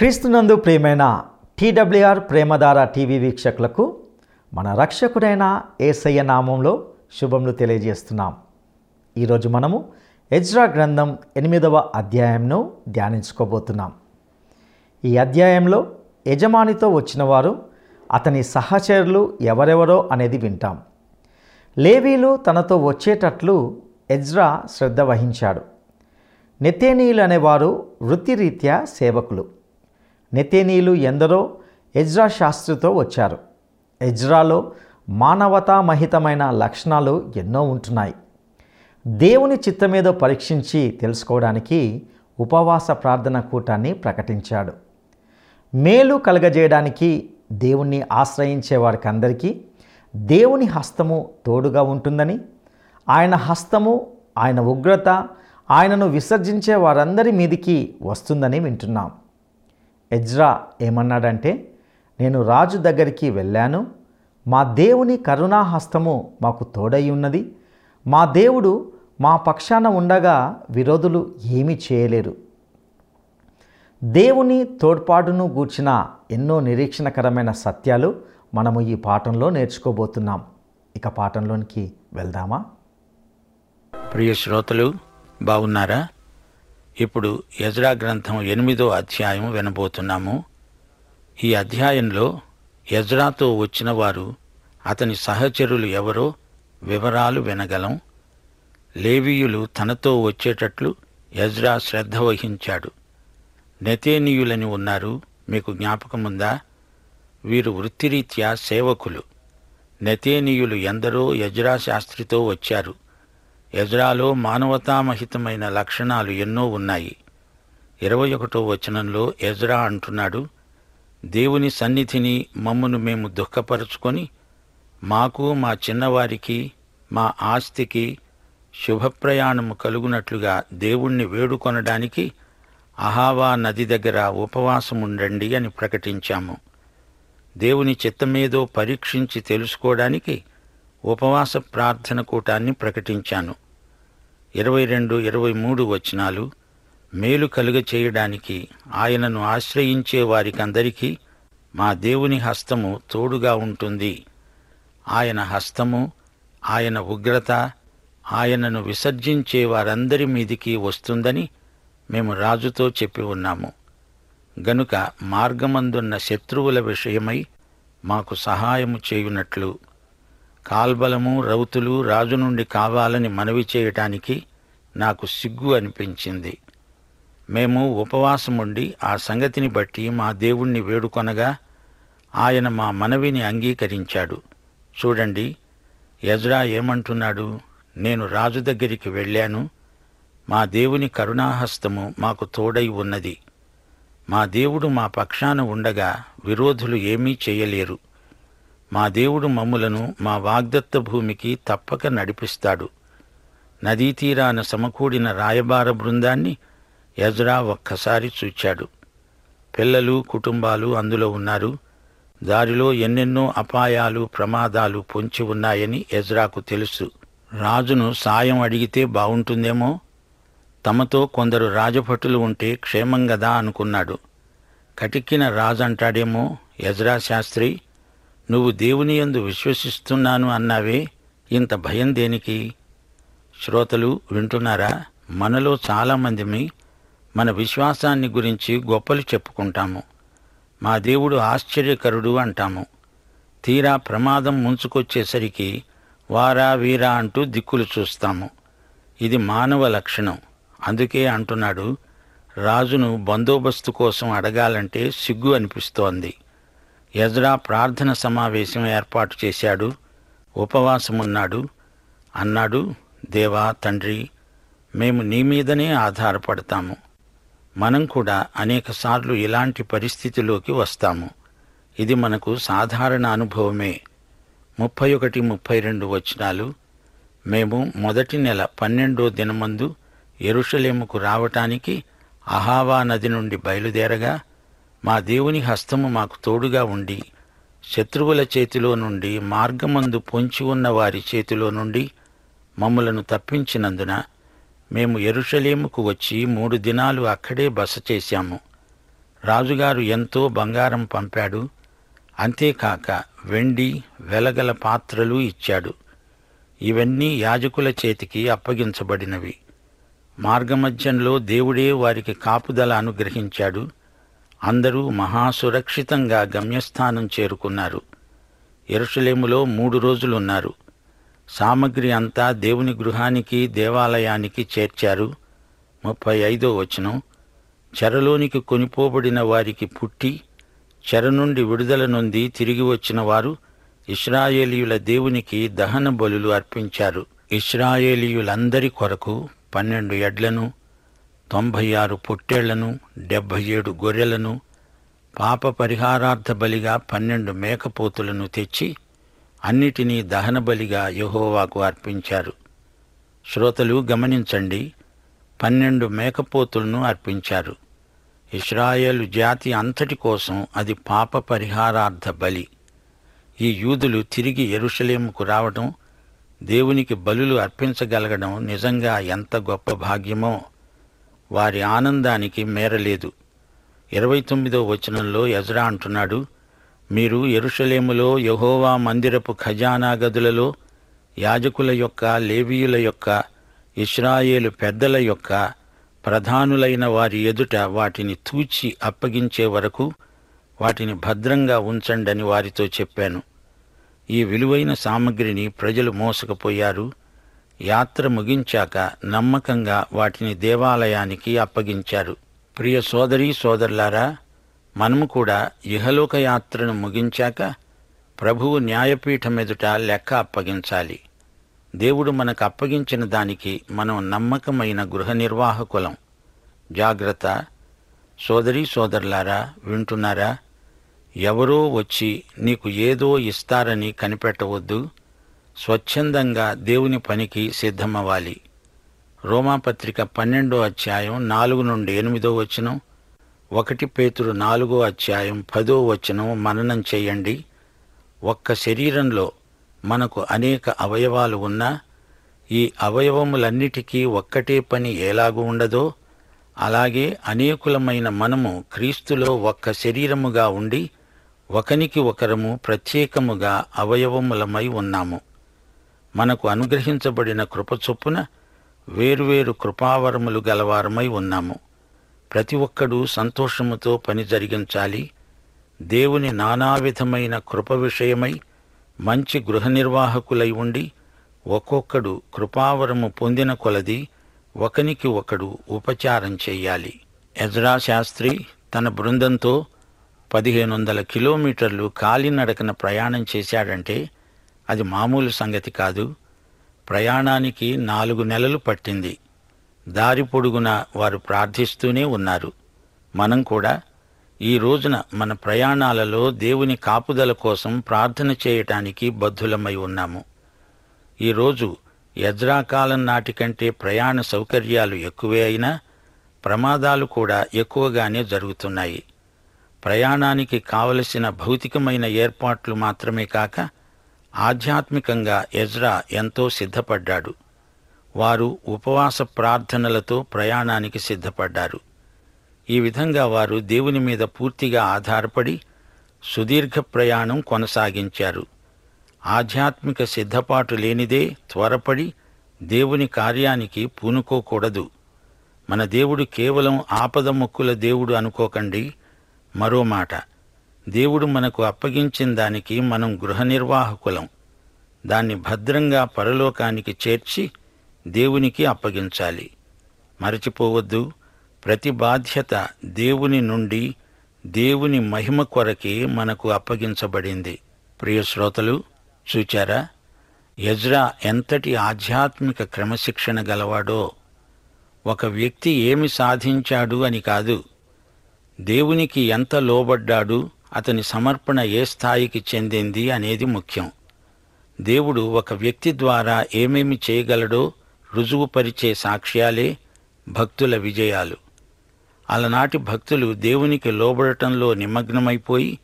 క్రీస్తునందు ప్రియమైన టీడబ్ల్యూఆర్ ప్రేమధార టీవీ వీక్షకులకు మన రక్షకుడైన ఏసయ్య నామంలో శుభములు తెలియజేస్తున్నాం. ఈరోజు మనము ఎజ్రా గ్రంథం ఎనిమిదవ అధ్యాయంను ధ్యానించుకోబోతున్నాం. ఈ అధ్యాయంలో యజమానితో వచ్చిన వారు అతని సహచరులు ఎవరెవరో అనేది వింటాం. లేవీలు తనతో వచ్చేటట్లు ఎజ్రా శ్రద్ధ వహించాడు. నెతేనీయులు అనేవారు వృత్తిరీత్యా సేవకులు. నెతేనీలు ఎందరో ఎజ్రా శాస్త్రితో వచ్చారు. ఎజ్రాలో మానవతామహితమైన లక్షణాలు ఎన్నో ఉంటున్నాయి. దేవుని చిత్తమేదో పరీక్షించి తెలుసుకోవడానికి ఉపవాస ప్రార్థన కూటాన్ని ప్రకటించాడు. మేలు కలగజేయడానికి దేవుణ్ణి ఆశ్రయించే వారికి అందరికీ దేవుని హస్తము తోడుగా ఉంటుందని ఆయన హస్తము ఆయన ఉగ్రత ఆయనను విసర్జించే వారందరి మీదికి వస్తుందని వింటున్నాం. ఎజ్రా ఏమన్నాడంటే నేను రాజు దగ్గరికి వెళ్ళాను. మా దేవుని కరుణాహస్తము మాకు తోడై ఉన్నది. మా దేవుడు మా పక్షాన ఉండగా విరోధులు ఏమీ చేయలేరు. దేవుని తోడ్పాటును గూర్చిన ఎన్నో నిరీక్షణకరమైన సత్యాలు మనము ఈ పాఠంలో నేర్చుకోబోతున్నాం. ఇక పాఠంలోనికి వెళ్దామా? ప్రియ శ్రోతలు బాగున్నారా? ఇప్పుడు యజ్రా గ్రంథం ఎనిమిదో అధ్యాయం వినబోతున్నాము. ఈ అధ్యాయంలో యజ్రాతో వచ్చిన వారు అతని సహచరులు ఎవరో వివరాలు వినగలం. లేవీయులు తనతో వచ్చేటట్లు యజ్రా శ్రద్ధ వహించాడు. నెతేనీయులని ఉన్నారు. మీకు జ్ఞాపకముందా? వీరు వృత్తిరీత్యా సేవకులు. నెతేనీయులు ఎందరో యజ్రా శాస్త్రితో వచ్చారు. ఎజ్రాలో మానవతామహితమైన లక్షణాలు ఎన్నో ఉన్నాయి. ఇరవై ఒకటో వచనంలో ఎజ్రా అంటున్నాడు దేవుని సన్నిధిని మమ్మును మేము దుఃఖపరుచుకొని మాకు మా చిన్నవారికి మా ఆస్తికి శుభప్రయాణము కలుగునట్లుగా దేవుణ్ణి వేడుకొనడానికి అహావా నది దగ్గర ఉపవాసముండండి అని ప్రకటించాము. దేవుని చిత్తమేదో పరీక్షించి తెలుసుకోవడానికి ఉపవాస ప్రార్థన కూటాన్ని ప్రకటించాను. ఇరవై రెండు ఇరవై మూడు వచనాలు మేలు కలుగ చేయడానికి ఆయనను ఆశ్రయించే వారికందరికీ మా దేవుని హస్తము తోడుగా ఉంటుంది. ఆయన హస్తము ఆయన ఉగ్రత ఆయనను విసర్జించే వారందరి మీదికి వస్తుందని మేము రాజుతో చెప్పి ఉన్నాము. గనుక మార్గమందున్న శత్రువుల విషయమై మాకు సహాయము చేయునట్లు కాల్బలము రౌతులు రాజు నుండి కావాలని మనవి చేయటానికి నాకు సిగ్గు అనిపించింది. మేము ఉపవాసముండి ఆ సంగతిని బట్టి మా దేవుణ్ణి వేడుకొనగా ఆయన మా మనవిని అంగీకరించాడు. చూడండి యజ్రా ఏమంటున్నాడు? నేను రాజు దగ్గరికి వెళ్ళాను. మా దేవుని కరుణాహస్తము మాకు తోడై ఉన్నది. మా దేవుడు మా పక్షాన ఉండగా విరోధులు ఏమీ చేయలేరు. మా దేవుడు మమ్ములను మా వాగ్దత్త భూమికి తప్పక నడిపిస్తాడు. నదీ తీరాన సమకూడిన రాయబార బృందాన్ని యజ్రా ఒక్కసారి చూచాడు. పిల్లలు కుటుంబాలు అందులో ఉన్నారు. దారిలో ఎన్నెన్నో అపాయాలు ప్రమాదాలు పొంచి ఉన్నాయని యజ్రాకు తెలుసు. రాజును సాయం అడిగితే బావుంటుందేమో? తమతో కొందరు రాజభటులు ఉంటే క్షేమంగదా అనుకున్నాడు. కటిక్కిన రాజు అంటాడేమో యజ్రా శాస్త్రి? నువ్వు దేవుని యందు విశ్వసిస్తున్నాను అన్నావే? ఇంత భయం దేనికి? శ్రోతలు వింటున్నారా? మనలో చాలామందిమి మన విశ్వాసాన్ని గురించి గొప్పలు చెప్పుకుంటాము. మా దేవుడు ఆశ్చర్యకరుడు అంటాము. తీరా ప్రమాదం ముంచుకొచ్చేసరికి వారా వీరా అంటూ దిక్కులు చూస్తాము. ఇది మానవ లక్షణం. అందుకే అంటున్నాడు రాజును బందోబస్తు కోసం అడగాలంటే సిగ్గు అనిపిస్తోంది. ఎజ్రా ప్రార్థన సమావేశం ఏర్పాటు చేశాడు. ఉపవాసమున్నాడు. అన్నాడు దేవా తండ్రి మేము నీ మీదనే ఆధారపడతాము. మనం కూడా అనేకసార్లు ఇలాంటి పరిస్థితిలోకి వస్తాము. ఇది మనకు సాధారణ అనుభవమే. ముప్పై ఒకటి ముప్పై రెండు వచనాలు. మేము మొదటి నెల పన్నెండో దినమందు ఎరుషలేముకు రావటానికి అహావా నది నుండి బయలుదేరగా మా దేవుని హస్తము మాకు తోడుగా ఉండి శత్రువుల చేతిలో నుండి మార్గమందు పొంచి ఉన్న వారి చేతిలో నుండి మమ్మలను తప్పించినందున మేము ఎరుషలేముకు వచ్చి మూడు దినాలు అక్కడే బస చేశాము. రాజుగారు ఎంతో బంగారం పంపాడు. అంతేకాక వెండి వెలగల పాత్రలు ఇచ్చాడు. ఇవన్నీ యాజకుల చేతికి అప్పగించబడినవి. మార్గమధ్యంలో దేవుడే వారికి కాపుదల అనుగ్రహించాడు. అందరూ మహాసురక్షితంగా గమ్యస్థానం చేరుకున్నారు. ఎరుషలేములో మూడు రోజులున్నారు. సామగ్రి అంతా దేవుని గృహానికి దేవాలయానికి చేర్చారు. ముప్పై ఐదో వచనం. చెరలోనికి కొనిపోబడిన వారికి పుట్టి చెర నుండి విడుదల నొంది తిరిగి వచ్చిన వారు ఇస్రాయేలీయుల దేవునికి దహన బలులు అర్పించారు. ఇస్రాయేలీయులందరి కొరకు పన్నెండు ఎడ్లను తొంభై ఆరు పొట్టేళ్ళను డెబ్భై ఏడు గొర్రెలను పాప పరిహారార్థ బలిగా పన్నెండు మేకపోతులను తెచ్చి అన్నిటినీ దహన బలిగా యహోవాకు అర్పించారు. శ్రోతలు గమనించండి పన్నెండు మేకపోతులను అర్పించారు. ఇస్రాయేలు జాతి అంతటి కోసం అది పాప పరిహారార్థ బలి. ఈ యూదులు తిరిగి ఎరుషలేముకు రావడం దేవునికి బలులు అర్పించగలగడం నిజంగా ఎంత గొప్ప భాగ్యమో! వారి ఆనందానికి మేరలేదు. ఇరవై తొమ్మిదో వచనంలో యజ్రా అంటున్నాడు మీరు ఎరుషలేములో యహోవా మందిరపు ఖజానా గదులలో యాజకుల యొక్క లేవీయుల యొక్క ఇస్రాయేలు పెద్దల యొక్క ప్రధానులైన వారి ఎదుట వాటిని తూచి అప్పగించే వరకు వాటిని భద్రంగా ఉంచండని వారితో చెప్పాను. ఈ విలువైన సామగ్రిని ప్రజలు మోసకపోయారు. యాత్ర ముగించాక నమ్మకంగా వాటిని దేవాలయానికి అప్పగించారు. ప్రియ సోదరీ సోదరులారా మనము కూడా ఇహలోక యాత్రను ముగించాక ప్రభువు న్యాయపీఠం ఎదుట లెక్క అప్పగించాలి. దేవుడు మనకు అప్పగించిన దానికి మనం నమ్మకమైన గృహ నిర్వాహకులం. జాగ్రత్త. సోదరీ సోదరులారా వింటున్నారా? ఎవరో వచ్చి నీకు ఏదో ఇస్తారని కనిపెట్టవద్దు. స్వచ్ఛందంగా దేవుని పనికి సిద్ధమవ్వాలి. రోమాపత్రిక పన్నెండో అధ్యాయం నాలుగు నుండి ఎనిమిదో వచనం ఒకటి పేతురు నాలుగో అధ్యాయం పదో వచనం మననం చేయండి. ఒక్క శరీరంలో మనకు అనేక అవయవాలు ఉన్నా ఈ అవయవములన్నిటికీ ఒక్కటే పని ఎలాగూ ఉండదో అలాగే అనేకులమైన మనము క్రీస్తులో ఒక్క శరీరముగా ఉండి ఒకనికి ఒకరము ప్రత్యేకముగా అవయవములమై ఉన్నాము. మనకు అనుగ్రహించబడిన కృప చొప్పున వేరువేరు కృపావరములు గలవారమై ఉన్నాము. ప్రతి ఒక్కడూ సంతోషముతో పని జరిగించాలి. దేవుని నానావిధమైన కృప విషయమై మంచి గృహ నిర్వాహకులై ఉండి ఒక్కొక్కడు కృపావరము పొందిన కొలది ఒకనికి ఒకడు ఉపచారం చేయాలి. ఎజ్రా శాస్త్రి తన బృందంతో పదిహేను వందల కిలోమీటర్లు కాలినడకన ప్రయాణం చేశాడంటే అది మామూలు సంగతి కాదు. ప్రయాణానికి నాలుగు నెలలు పట్టింది. దారి పొడుగున వారు ప్రార్థిస్తూనే ఉన్నారు. మనం కూడా ఈ రోజున మన ప్రయాణాలలో దేవుని కాపుదల కోసం ప్రార్థన చేయటానికి బద్ధులమై ఉన్నాము. ఈరోజు యజ్రాకాలం నాటి కంటే ప్రయాణ సౌకర్యాలు ఎక్కువే అయినా ప్రమాదాలు కూడా ఎక్కువగానే జరుగుతున్నాయి. ప్రయాణానికి కావలసిన భౌతికమైన ఏర్పాట్లు మాత్రమే కాక ఆధ్యాత్మికంగా ఎజ్రా ఎంతో సిద్ధపడ్డాడు. వారు ఉపవాస ప్రార్థనలతో ప్రయాణానికి సిద్ధపడ్డారు. ఈ విధంగా వారు దేవుని మీద పూర్తిగా ఆధారపడి సుదీర్ఘ ప్రయాణం కొనసాగించారు. ఆధ్యాత్మిక సిద్ధపాటు లేనిదే త్వరపడి దేవుని కార్యానికి పూనుకోకూడదు. మన దేవుడు కేవలం ఆపద మొక్కుల దేవుడు అనుకోకండి. మరో మాట దేవుడు మనకు అప్పగించిన దానికి మనం గృహ నిర్వాహకులం దాన్ని భద్రంగా పరలోకానికి చేర్చి దేవునికి అప్పగించాలి. మరచిపోవద్దు ప్రతి బాధ్యత దేవుని నుండి దేవుని మహిమ కొరకే మనకు అప్పగించబడింది. ప్రియ శ్రోతలు చూచారా? యజ్రా ఎంతటి ఆధ్యాత్మిక క్రమశిక్షణ గలవాడో. ఒక వ్యక్తి ఏమి సాధించాడు అని కాదు. దేవునికి ఎంత లోబడ్డాడు అతని సమర్పణ ఏ స్థాయికి చెందింది అనేది ముఖ్యం. దేవుడు ఒక వ్యక్తి ద్వారా ఏమేమి చేయగలడో రుజువుపరిచే సాక్ష్యాలే భక్తుల విజయాలు. అలనాటి భక్తులు దేవునికి లోబడటంలో నిమగ్నమైపోయి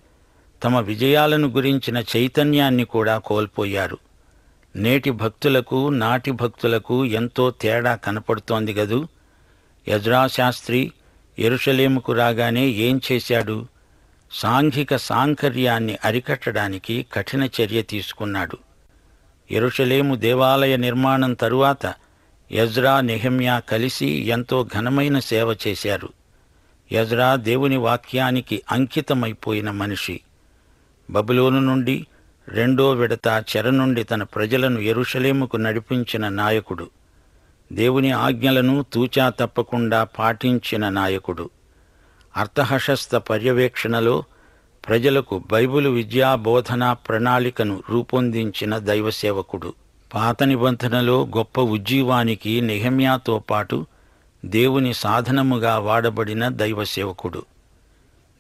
తమ విజయాలను గురించిన చైతన్యాన్ని కూడా కోల్పోయారు. నేటి భక్తులకు నాటి భక్తులకు ఎంతో తేడా కనపడుతోంది గదూ. యజ్రాశాస్త్రి ఎరుషలేముకు రాగానే ఏం చేశాడు? సాంఘిక సాంకర్యాన్ని అరికట్టడానికి కఠిన చర్య తీసుకున్నాడు. ఎరుషలేము దేవాలయ నిర్మాణం తరువాత యజ్రా నెహమ్యా కలిసి ఎంతో ఘనమైన సేవ చేశారు. యజ్రా దేవుని వాక్యానికి అంకితమైపోయిన మనిషి. బబులోను నుండి రెండో విడత చెర నుండి తన ప్రజలను ఎరుషలేముకు నడిపించిన నాయకుడు. దేవుని ఆజ్ఞలను తూచా తప్పకుండా పాటించిన నాయకుడు. అర్థహశస్త పర్యవేక్షణలో ప్రజలకు బైబిలు విద్యా బోధనా ప్రణాళికను రూపొందించిన దైవసేవకుడు. పాత నిబంధనలో గొప్ప ఉజ్జీవానికి నెహమ్యాతో పాటు దేవుని సాధనముగా వాడబడిన దైవసేవకుడు.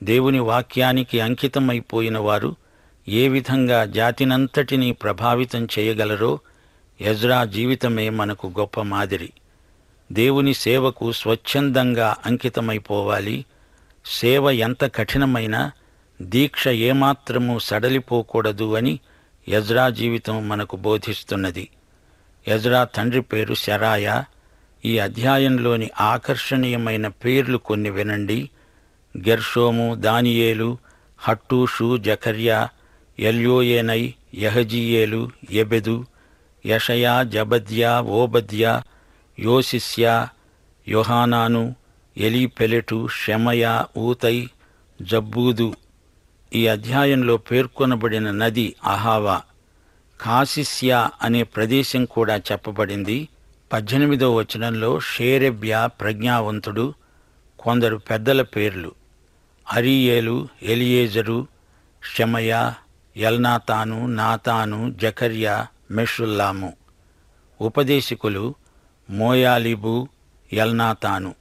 దేవుని వాక్యానికి అంకితమైపోయిన వారు ఏ విధంగా జాతినంతటినీ ప్రభావితం చేయగలరో యజ్రా జీవితమే మనకు గొప్ప మాదిరి. దేవుని సేవకు స్వచ్ఛందంగా అంకితమైపోవాలి. సేవ ఎంత కఠినమైనా దీక్ష ఏమాత్రము సడలిపోకూడదు అని యజ్రా జీవితం మనకు బోధిస్తున్నది. యజ్రా తండ్రి పేరు శరాయ. ఈ అధ్యాయంలోని ఆకర్షణీయమైన పేర్లు కొన్ని వినండి. గెర్షోము దానియేలు హట్టూషు జకర్యా ఎల్యోయేనై యహజీయేలు ఎబెదు యషయా జబద్యా ఓబద్యా యోసిస్యా యోహానాను ఎలీపెలెటు షెమయ ఊతై జబ్బూదు. ఈ అధ్యాయంలో పేర్కొనబడిన నది అహావా. కాసిస్యా అనే ప్రదేశం కూడా చెప్పబడింది. పద్దెనిమిదో వచనంలో షేరెబ్యా ప్రజ్ఞావంతుడు కొందరు పెద్దల పేర్లు. అరియేలు ఎలియేజరు షమయ ఎల్నాతాను నాతాను జకర్యా మెషుల్లాము. ఉపదేశకులు మోయాలిబు ఎల్నాతాను.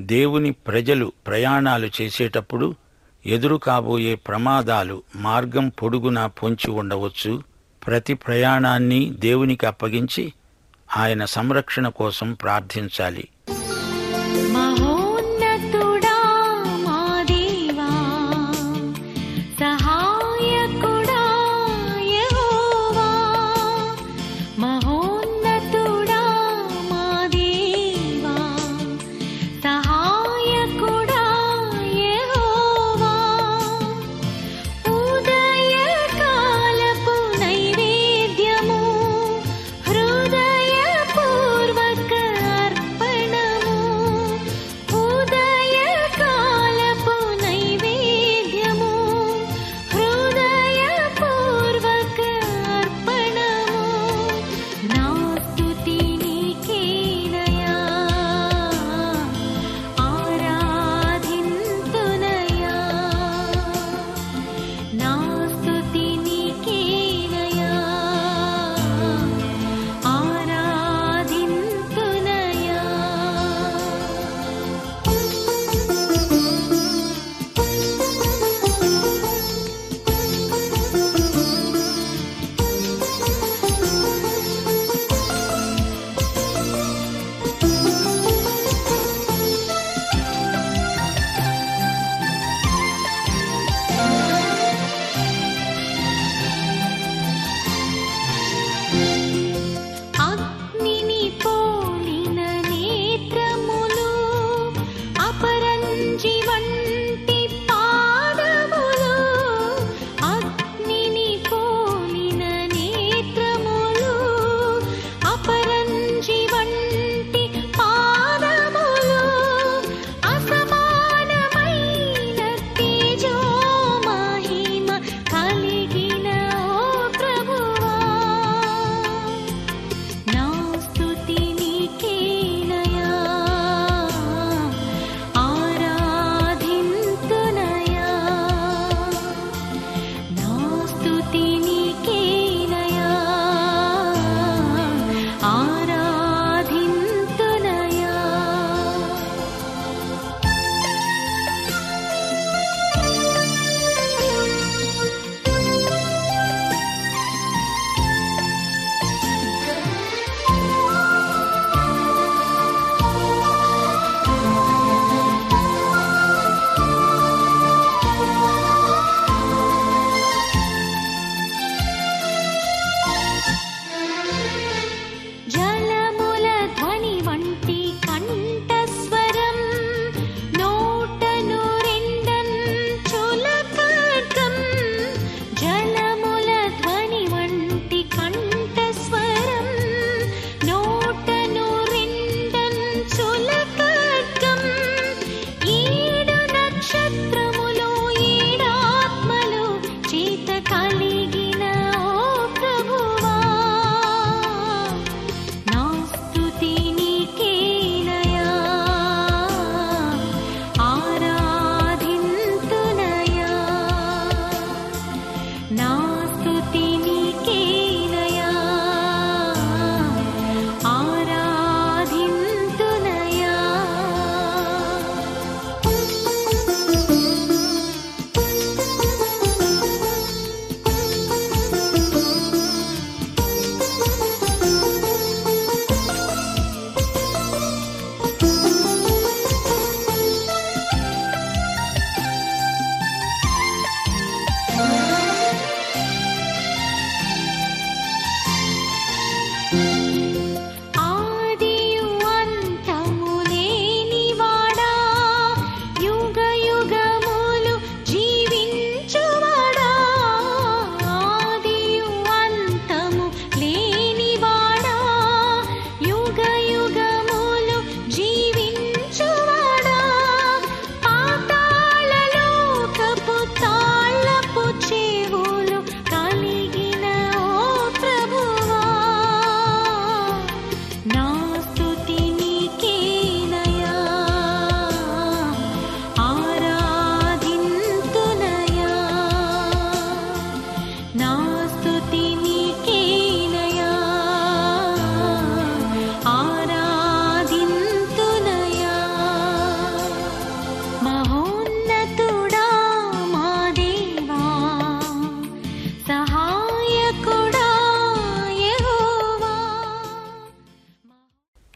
దేవుని ప్రజలు ప్రయాణాలు చేసేటప్పుడు ఎదురు కాబోయే ప్రమాదాలు మార్గం పొడుగునా పొంచి ఉండవచ్చు. ప్రతి ప్రయాణాన్ని దేవునికి అప్పగించి ఆయన సంరక్షణ కోసం ప్రార్థించాలి.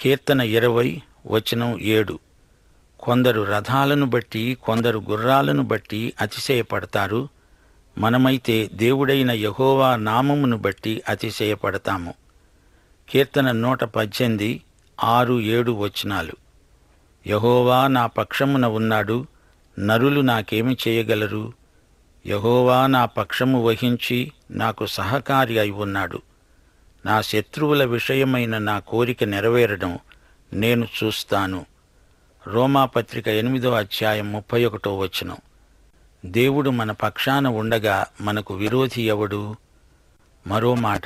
కీర్తన ఇరవై వచనం ఏడు. కొందరు రథాలను బట్టి కొందరు గుర్రాలను బట్టి అతిశయపడతారు. మనమైతే దేవుడైన యహోవా నామమును బట్టి అతిశయపడతాము. కీర్తన నూట పద్దెనిమిది ఆరు ఏడు వచనాలు. యహోవా నా పక్షమున ఉన్నాడు నరులు నాకేమి చేయగలరు? యహోవా నా పక్షము వహించి నాకు సహకారి అయి ఉన్నాడు. నా శత్రువుల విషయమైన నా కోరిక నెరవేరడం నేను చూస్తాను. రోమాపత్రిక ఎనిమిదో అధ్యాయం ముప్పై ఒకటో వచనం. దేవుడు మన పక్షాన ఉండగా మనకు విరోధి ఎవడు? మరో మాట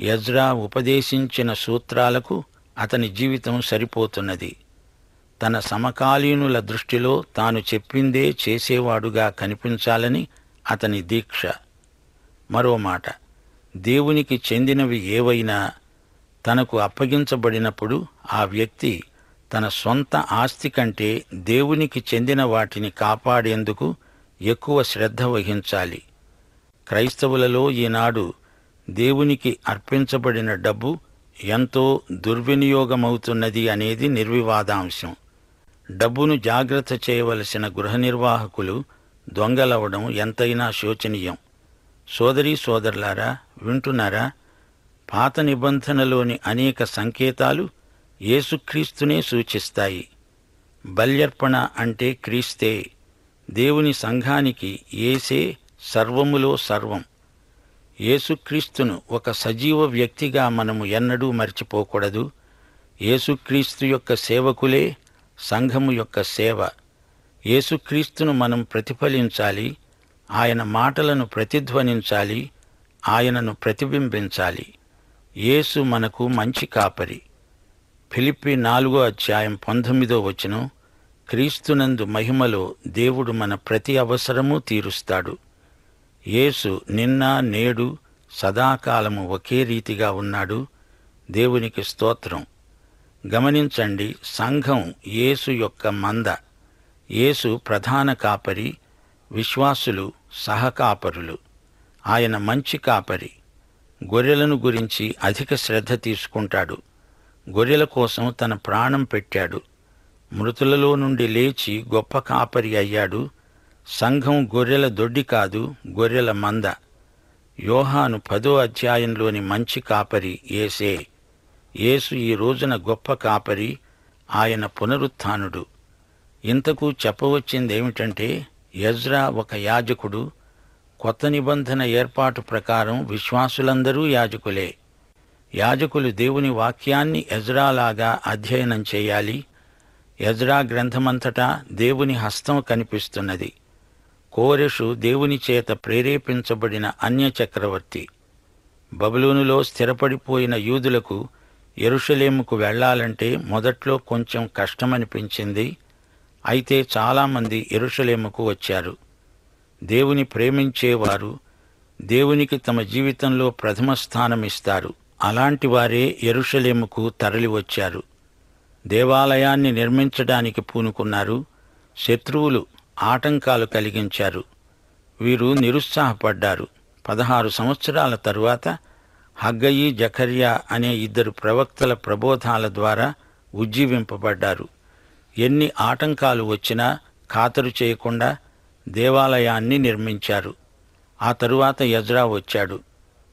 యజ్రా ఉపదేశించిన సూత్రాలకు అతని జీవితం సరిపోతున్నది. తన సమకాలీనుల దృష్టిలో తాను చెప్పిందే చేసేవాడుగా కనిపించాలని అతని దీక్ష. మరో మాట దేవునికి చెందినవి ఏవైనా తనకు అప్పగించబడినప్పుడు ఆ వ్యక్తి తన సొంత ఆస్తి కంటే దేవునికి చెందిన వాటిని కాపాడేందుకు ఎక్కువ శ్రద్ధ వహించాలి. క్రైస్తవులలో ఈనాడు దేవునికి అర్పించబడిన డబ్బు ఎంతో దుర్వినియోగమవుతున్నది అనేది నిర్వివాదాంశం. డబ్బును జాగ్రత్త చేయవలసిన గృహ నిర్వాహకులు దొంగలవడం ఎంతైనా శోచనీయం. సోదరీ సోదరులారా వింటున్నారా? పాత నిబంధనలోని అనేక సంకేతాలు యేసుక్రీస్తునే సూచిస్తాయి. బల్యర్పణ అంటే క్రీస్తే దేవుని సంఘానికి ఏసే సర్వములో సర్వం. యేసుక్రీస్తును ఒక సజీవ వ్యక్తిగా మనము ఎన్నడూ మర్చిపోకూడదు. యేసుక్రీస్తు యొక్క సేవకులే సంఘము యొక్క సేవ. యేసుక్రీస్తును మనం ప్రతిఫలించాలి. ఆయన మాటలను ప్రతిధ్వనించాలి ఆయనను ప్రతిబింబించాలి. యేసు మనకు మంచి కాపరి. ఫిలిప్పి నాలుగో అధ్యాయం పంతొమ్మిదో వచనం క్రీస్తునందు మహిమలో దేవుడు మన ప్రతి అవసరము తీరుస్తాడు. యేసు నిన్న నేడు సదాకాలము ఒకే రీతిగా ఉన్నాడు. దేవునికి స్తోత్రం. గమనించండి సంఘం యేసు యొక్క మంద. యేసు ప్రధాన కాపరి విశ్వాసులు సహకాపరులు. ఆయన మంచి కాపరి. గొర్రెలను గురించి అధిక శ్రద్ధ తీసుకుంటాడు. గొర్రెల కోసం తన ప్రాణం పెట్టాడు. మృతులలో నుండి లేచి గొప్ప కాపరి అయ్యాడు. సంఘం గొర్రెల దొడ్డి కాదు గొర్రెల మంద. యోహాను పదో అధ్యాయంలోని మంచి కాపరి ఏసే. యేసు ఈ రోజున గొప్ప కాపరి ఆయన పునరుత్థానుడు. ఇంతకు చెప్పవచ్చిందేమిటంటే యజ్రా ఒక యాజకుడు. కొత్త నిబంధన ఏర్పాటు ప్రకారం విశ్వాసులందరూ యాజకులే. యాజకులు దేవుని వాక్యాన్ని ఎజ్రాలాగా అధ్యయనం చేయాలి. ఎజ్రా గ్రంథమంతటా దేవుని హస్తం కనిపిస్తున్నది. కోరెషు దేవుని చేత ప్రేరేపించబడిన అన్య చక్రవర్తి. బబులూనులో స్థిరపడిపోయిన యూదులకు ఎరుషలేముకు వెళ్ళాలంటే మొదట్లో కొంచెం కష్టమనిపించింది. అయితే చాలామంది ఎరుషలేముకు వచ్చారు. దేవుని ప్రేమించేవారు దేవునికి తమ జీవితంలో ప్రథమ స్థానం ఇస్తారు. అలాంటి వారే ఎరుషలేముకు తరలి వచ్చారు. దేవాలయాన్ని నిర్మించడానికి పూనుకున్నారు. శత్రువులు ఆటంకాలు కలిగించారు. వీరు నిరుత్సాహపడ్డారు. పదహారు సంవత్సరాల తరువాత హగ్గయి జఖర్యా అనే ఇద్దరు ప్రవక్తల ప్రబోధాల ద్వారా ఉజ్జీవింపబడ్డారు. ఎన్ని ఆటంకాలు వచ్చినా ఖాతరు చేయకుండా దేవాలయాన్ని నిర్మించారు. ఆ తరువాత యజ్రా వచ్చాడు.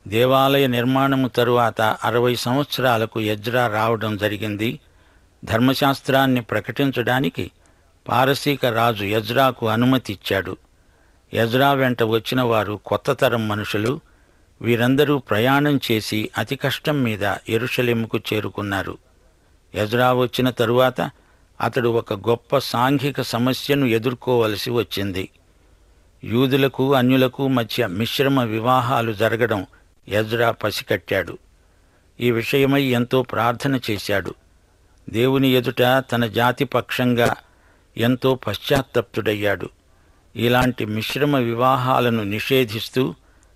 దేవాలయ నిర్మాణము తరువాత అరవై సంవత్సరాలకు యజ్రా రావడం జరిగింది. ధర్మశాస్త్రాన్ని ప్రకటించడానికి పారసీక రాజు యజ్రాకు అనుమతి ఇచ్చాడు. యజ్రా వెంట వచ్చిన వారు కొత్త తరం మనుషులు. వీరందరూ ప్రయాణం చేసి అతి కష్టం మీద ఎరుషలేముకు చేరుకున్నారు. యజ్రా వచ్చిన తరువాత అతడు ఒక గొప్ప సాంఘిక సమస్యను ఎదుర్కోవలసి వచ్చింది. యూదులకు అన్యులకు మధ్య మిశ్రమ వివాహాలు జరగడం ఎజ్రా పసికట్టాడు. ఈ విషయమై ఎంతో ప్రార్థన చేశాడు. దేవుని ఎదుట తన జాతి పక్షంగా ఎంతో పశ్చాత్తప్తుడయ్యాడు. ఇలాంటి మిశ్రమ వివాహాలను నిషేధిస్తూ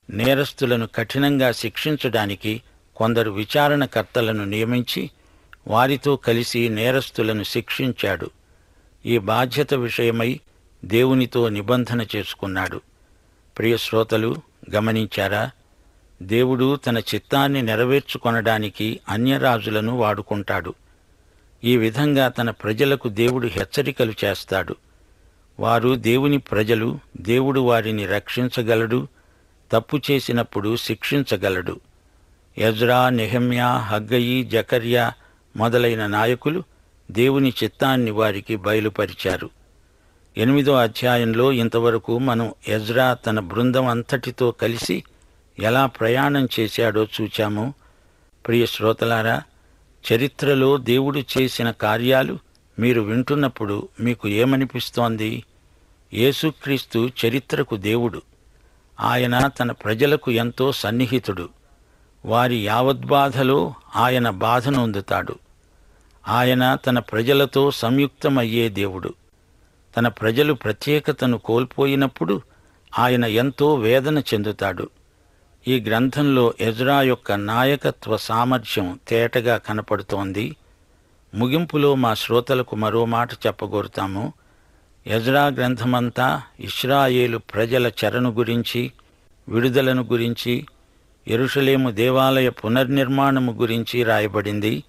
నేరస్తులను కఠినంగా శిక్షించడానికి కొందరు విచారణకర్తలను నియమించి వారితో కలిసి నేరస్తులను శిక్షించాడు. ఈ బాధ్యత విషయమై దేవునితో నిబంధన చేసుకున్నాడు. ప్రియశ్రోతలు గమనించారా? దేవుడు తన చిత్తాన్ని నెరవేర్చుకొనడానికి అన్యరాజులను వాడుకుంటాడు. ఈ విధంగా తన ప్రజలకు దేవుడు హెచ్చరికలు చేస్తాడు. వారు దేవుని ప్రజలు దేవుడు వారిని రక్షించగలడు తప్పు చేసినప్పుడు శిక్షించగలడు. ఎజ్రా నెహమ్యా హగ్గయి జకర్యా మొదలైన నాయకులు దేవుని చిత్తాన్ని వారికి బయలుపరిచారు. ఎనిమిదో అధ్యాయంలో ఇంతవరకు మనం ఎజ్రా తన బృందం అంతటితో కలిసి ఎలా ప్రయాణం చేశాడో చూచాము. ప్రియ శ్రోతలారా చరిత్రలో దేవుడు చేసిన కార్యాలు మీరు వింటున్నప్పుడు మీకు ఏమనిపిస్తోంది? యేసుక్రీస్తు చరిత్రకు దేవుడు. ఆయన తన ప్రజలకు ఎంతో సన్నిహితుడు. వారి యావద్బాధలో ఆయన బాధనొందుతాడు ఆయన తన ప్రజలతో సంయుక్తమయ్యే దేవుడు. తన ప్రజలు ప్రత్యేకతను కోల్పోయినప్పుడు ఆయన ఎంతో వేదన చెందుతాడు. ఈ గ్రంథంలో ఎజ్రా యొక్క నాయకత్వ సామర్థ్యం తేటగా కనపడుతోంది. ముగింపులో మా శ్రోతలకు మరో మాట చెప్పగోరుతాము. ఎజ్రా గ్రంథమంతా ఇస్రాయేలు ప్రజల చెరను గురించి విడుదలను గురించి ఎరుషలేము దేవాలయ పునర్నిర్మాణము గురించి రాయబడింది.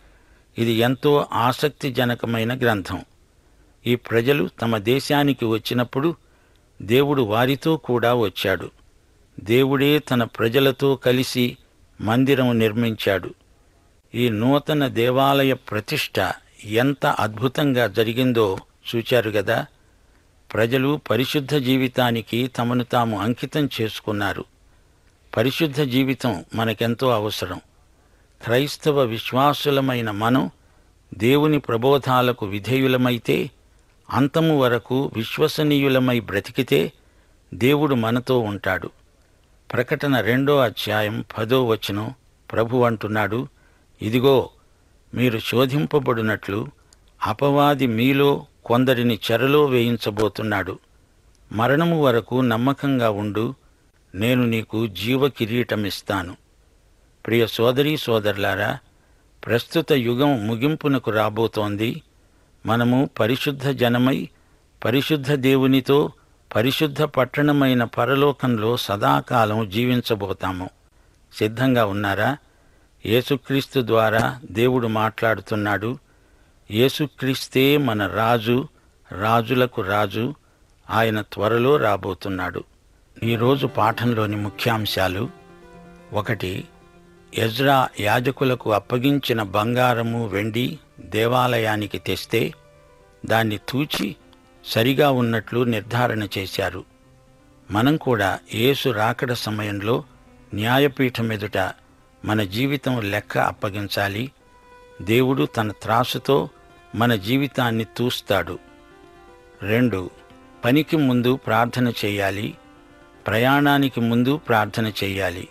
ఇది ఎంతో ఆసక్తిజనకమైన గ్రంథం. ఈ ప్రజలు తమ దేశానికి వచ్చినప్పుడు దేవుడు వారితో కూడా వచ్చాడు. దేవుడే తన ప్రజలతో కలిసి మందిరం నిర్మించాడు. ఈ నూతన దేవాలయ ప్రతిష్ట ఎంత అద్భుతంగా జరిగిందో చూచారు గదా. ప్రజలు పరిశుద్ధ జీవితానికి తమను తాము అంకితం చేసుకున్నారు. పరిశుద్ధ జీవితం మనకెంతో అవసరం. క్రైస్తవ విశ్వాసులమైన మనం దేవుని ప్రబోధాలకు విధేయులమైతే అంతము వరకు విశ్వసనీయులమై బ్రతికితే దేవుడు మనతో ఉంటాడు. ప్రకటన రెండో అధ్యాయం పదో వచనం ప్రభు అంటున్నాడు ఇదిగో మీరు శోధింపబడినట్లు అపవాది మీలో కొందరిని చెరలో వేయించబోతున్నాడు. మరణము వరకు నమ్మకంగా ఉండు నేను నీకు జీవ కిరీటమిస్తాను ప్రియ సోదరీ సోదరులారా ప్రస్తుత యుగం ముగింపునకు రాబోతోంది. మనము పరిశుద్ధ జనమై పరిశుద్ధ దేవునితో పరిశుద్ధ పట్టణమైన పరలోకంలో సదాకాలం జీవించబోతాము. సిద్ధంగా ఉన్నారా? యేసుక్రీస్తు ద్వారా దేవుడు మాట్లాడుతున్నాడు. యేసుక్రీస్తే మన రాజు రాజులకు రాజు ఆయన త్వరలో రాబోతున్నాడు. ఈరోజు పాఠంలోని ముఖ్యాంశాలు ఒకటి ఎజ్రా యాజకులకు అప్పగించిన బంగారము వెండి దేవాలయానికి తెస్తే దాన్ని తూచి సరిగా ఉన్నట్లు నిర్ధారణ చేశారు. మనం కూడా యేసు రాకడ సమయంలో న్యాయపీఠం ఎదుట మన జీవితం లెక్క అప్పగించాలి. దేవుడు తన త్రాసుతో మన జీవితాన్ని తూస్తాడు. రెండు పనికి ముందు ప్రార్థన చేయాలి. ప్రయాణానికి ముందు ప్రార్థన చేయాలి.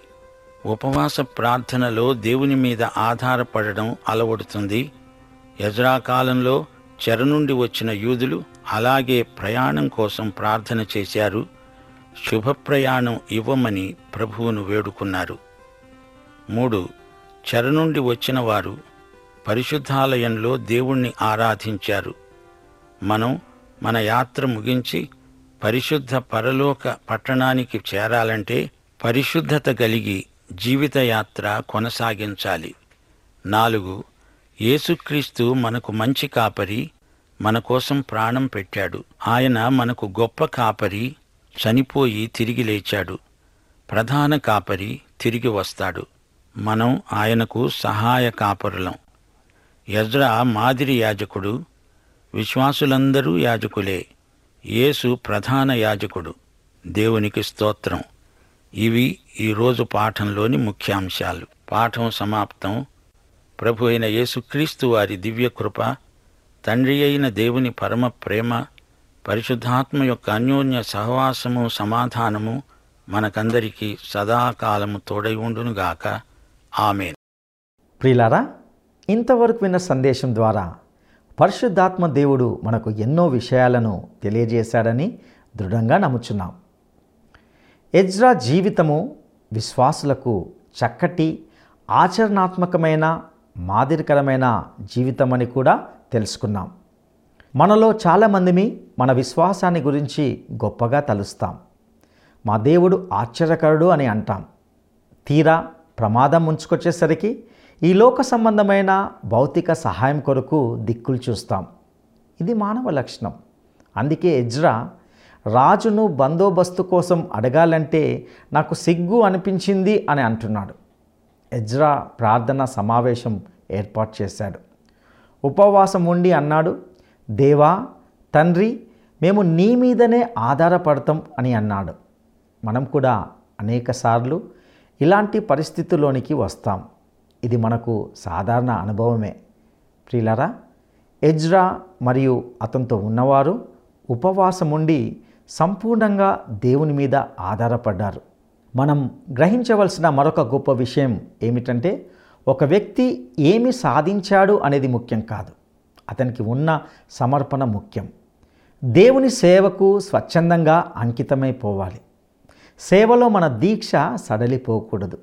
ఉపవాస ప్రార్థనలో దేవుని మీద ఆధారపడడం అలవడుతుంది. యజ్రా కాలంలో చెర నుండి వచ్చిన యూదులు అలాగే ప్రయాణం కోసం ప్రార్థన చేశారు. శుభ ప్రయాణం ఇవ్వమని ప్రభువును వేడుకున్నారు. మూడు చెర నుండి వచ్చిన వారు పరిశుద్ధాలయంలో దేవుణ్ణి ఆరాధించారు. మనం మన యాత్ర ముగించి పరిశుద్ధ పరలోక పట్టణానికి చేరాలంటే పరిశుద్ధత కలిగి జీవితయాత్ర కొనసాగించాలి. నాలుగు యేసుక్రీస్తు మనకు మంచి కాపరి మన కోసం ప్రాణం పెట్టాడు. ఆయన మనకు గొప్ప కాపరి చనిపోయి తిరిగి లేచాడు. ప్రధాన కాపరి తిరిగి వస్తాడు. మనం ఆయనకు సహాయ కాపరులం. యజ్రా మాదిరి యాజకుడు విశ్వాసులందరూ యాజకులే. యేసు ప్రధాన యాజకుడు. దేవునికి స్తోత్రం. ఇవి ఈరోజు పాఠంలోని ముఖ్యాంశాలు. పాఠం సమాప్తం. ప్రభు అయిన యేసుక్రీస్తు వారి దివ్యకృప తండ్రి అయిన దేవుని పరమ ప్రేమ పరిశుద్ధాత్మ యొక్క అన్యోన్య సహవాసము సమాధానము మనకందరికీ సదాకాలము తోడై ఉండునుగాక. ఆమె ప్రిలారా ఇంతవరకు విన్న సందేశం ద్వారా పరిశుద్ధాత్మ దేవుడు మనకు ఎన్నో విషయాలను తెలియజేశాడని దృఢంగా నమ్ముచున్నాం. ఎజ్రా జీవితము విశ్వాసులకు చక్కటి ఆచరణాత్మకమైన మాదిరికరమైన జీవితమని కూడా తెలుసుకున్నాం. మనలో చాలామందిమి మన విశ్వాసాన్ని గురించి గొప్పగా తలుస్తాం. మా దేవుడు ఆశ్చర్యకరుడు అని అంటాం. తీరా ప్రమాదం ముంచుకొచ్చేసరికి ఈ లోక సంబంధమైన భౌతిక సహాయం కొరకు దిక్కులు చూస్తాం. ఇది మానవ లక్షణం. అందుకే ఎజ్రా రాజును బందోబస్తు కోసం అడగాలంటే నాకు సిగ్గు అనిపించింది అని అంటున్నాడు. ఎజ్రా ప్రార్థన సమావేశం ఏర్పాటు చేశాడు. ఉపవాసం ఉండి అన్నాడు దేవా తండ్రి మేము నీ మీదనే ఆధారపడతాం అని అన్నాడు. మనం కూడా అనేకసార్లు ఇలాంటి పరిస్థితుల్లోనికి వస్తాం. ఇది మనకు సాధారణ అనుభవమే. ప్రియులరా ఎజ్రా మరియు అతనితో ఉన్నవారు ఉపవాసం ఉండి సంపూర్ణంగా దేవుని మీద ఆధారపడ్డారు. మనం గ్రహించవలసిన మరొక గొప్ప విషయం ఏమిటంటే ఒక వ్యక్తి ఏమి సాధించాడు అనేది ముఖ్యం కాదు. అతనికి ఉన్న సమర్పణ ముఖ్యం. దేవుని సేవకు స్వచ్ఛందంగా అంకితమైపోవాలి సేవలో మన దీక్ష సడలిపోకూడదు.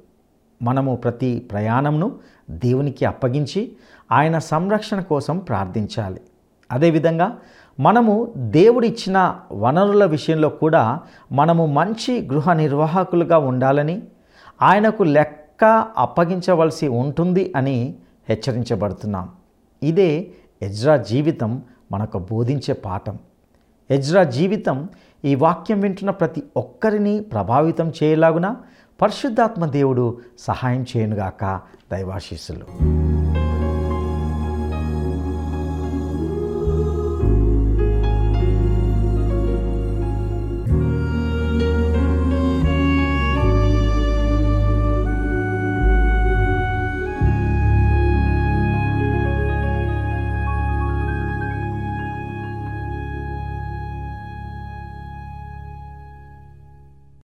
మనము ప్రతి ప్రయాణంను దేవునికి అప్పగించి ఆయన సంరక్షణ కోసం ప్రార్థించాలి. అదేవిధంగా మనము దేవుడిచ్చిన వనరుల విషయంలో కూడా మనము మంచి గృహ నిర్వాహకులుగా ఉండాలని ఆయనకు లెక్క అప్పగించవలసి ఉంటుంది అని హెచ్చరించబడుతున్నాం. ఇదే ఎజ్రా జీవితం మనకు బోధించే పాఠం. ఎజ్రా జీవితం ఈ వాక్యం వింటున్న ప్రతి ఒక్కరిని ప్రభావితం చేయలాగున పరిశుద్ధాత్మ దేవుడు సహాయం చేయనుగాక. దైవాశీస్సులు.